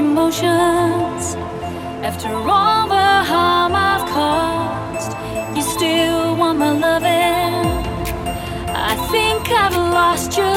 emotions. After all the harm I've caused, you still want my loving. I think I've lost you.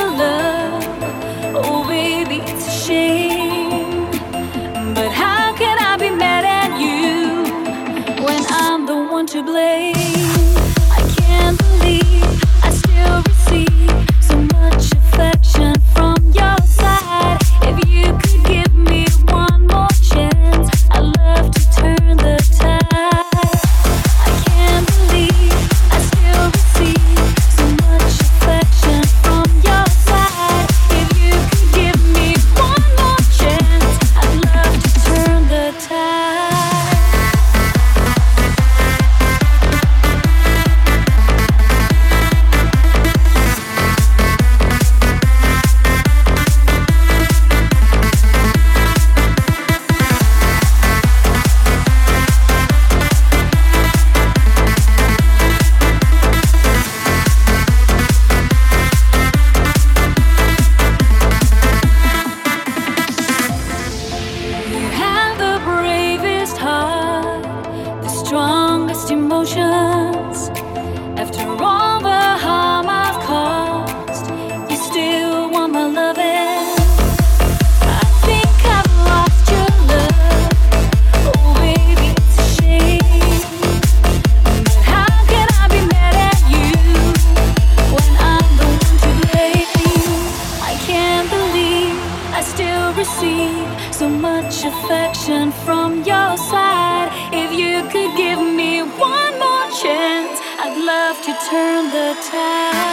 turn the tide.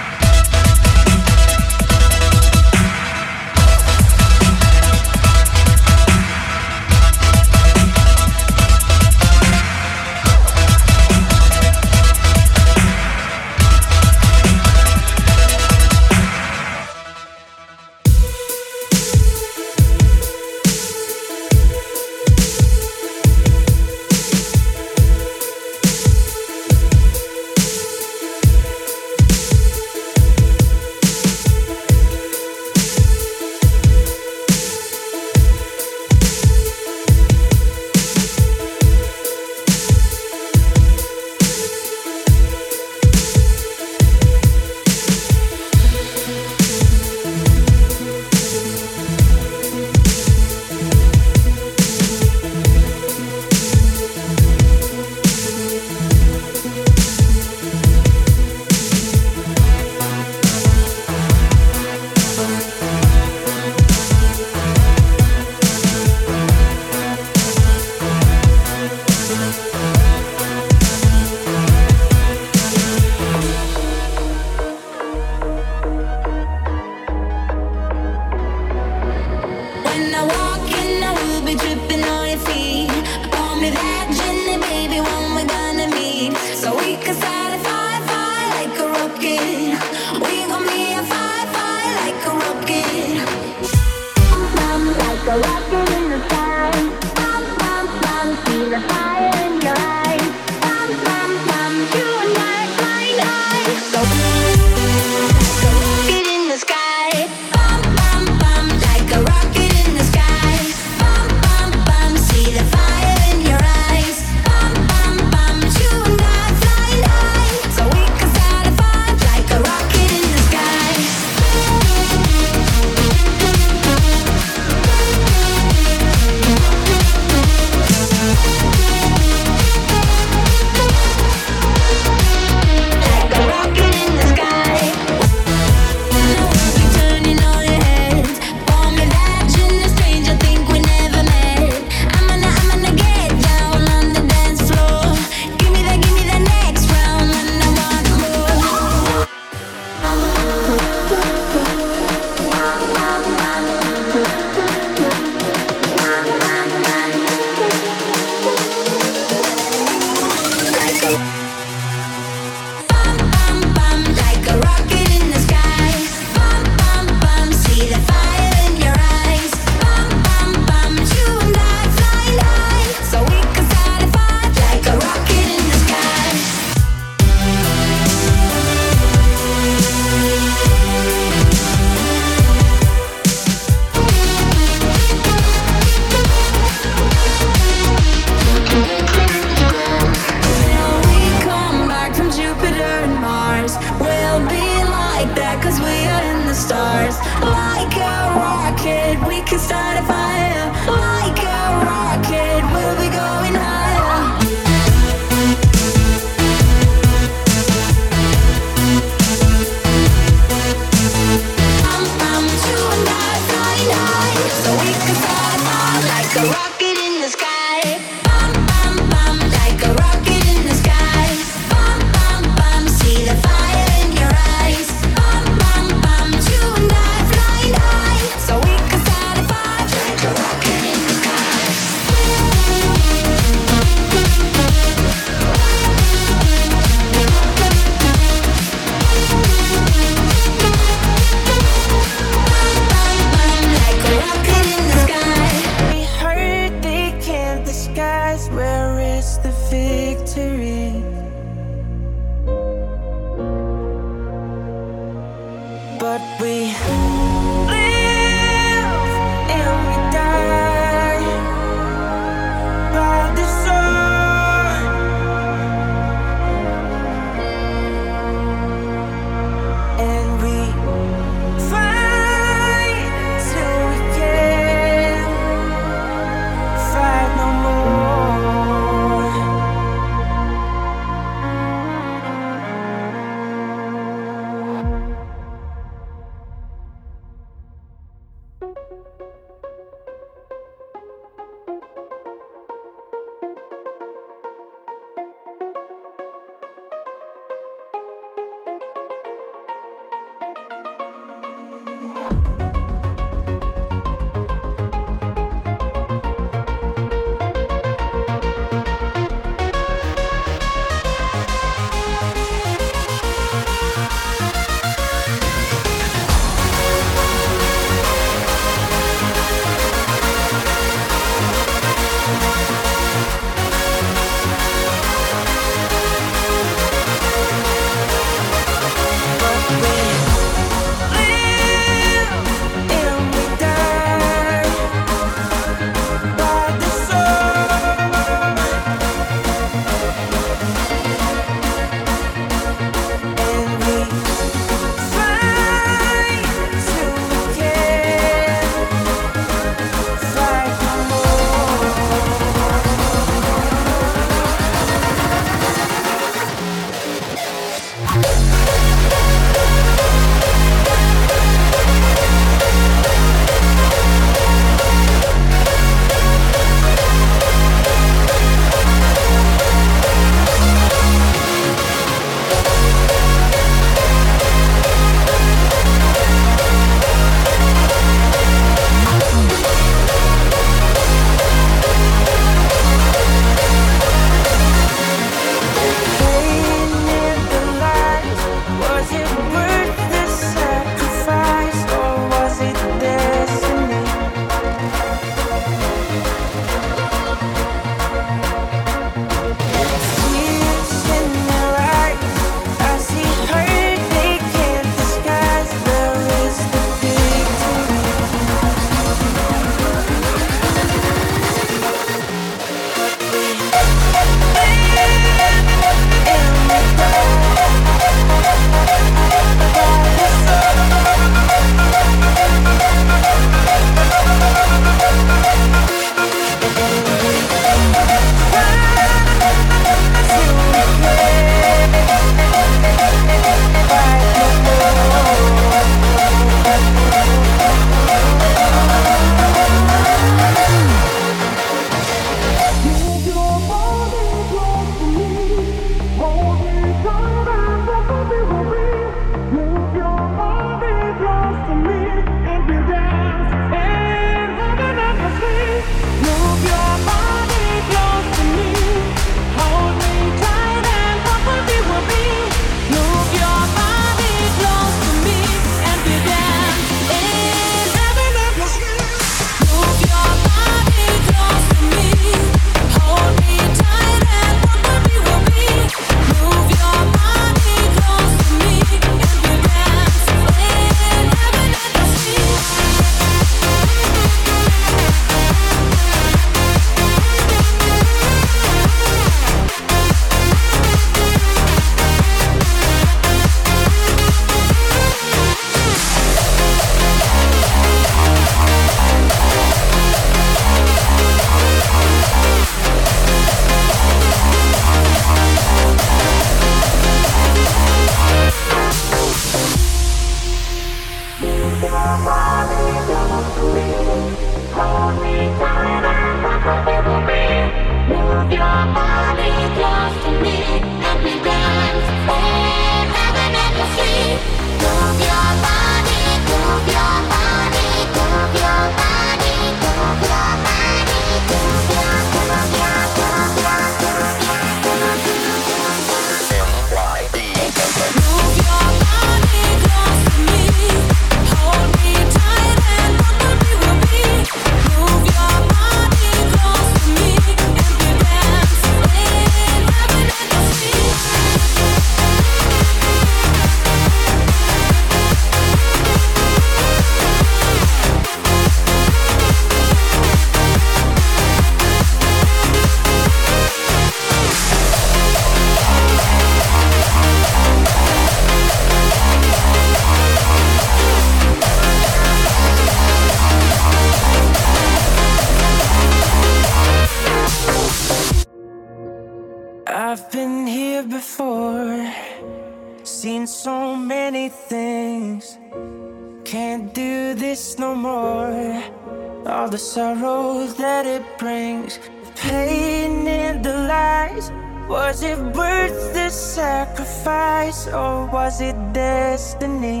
brings, the pain and the lies. Was it worth the sacrifice, or was it destiny?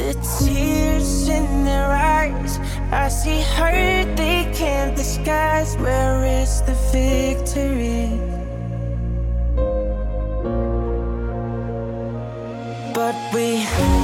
The tears in their eyes, I see hurt they can't disguise. Where is the victory? But we.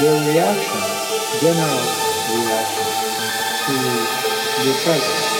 Their reaction, general reaction to your presence.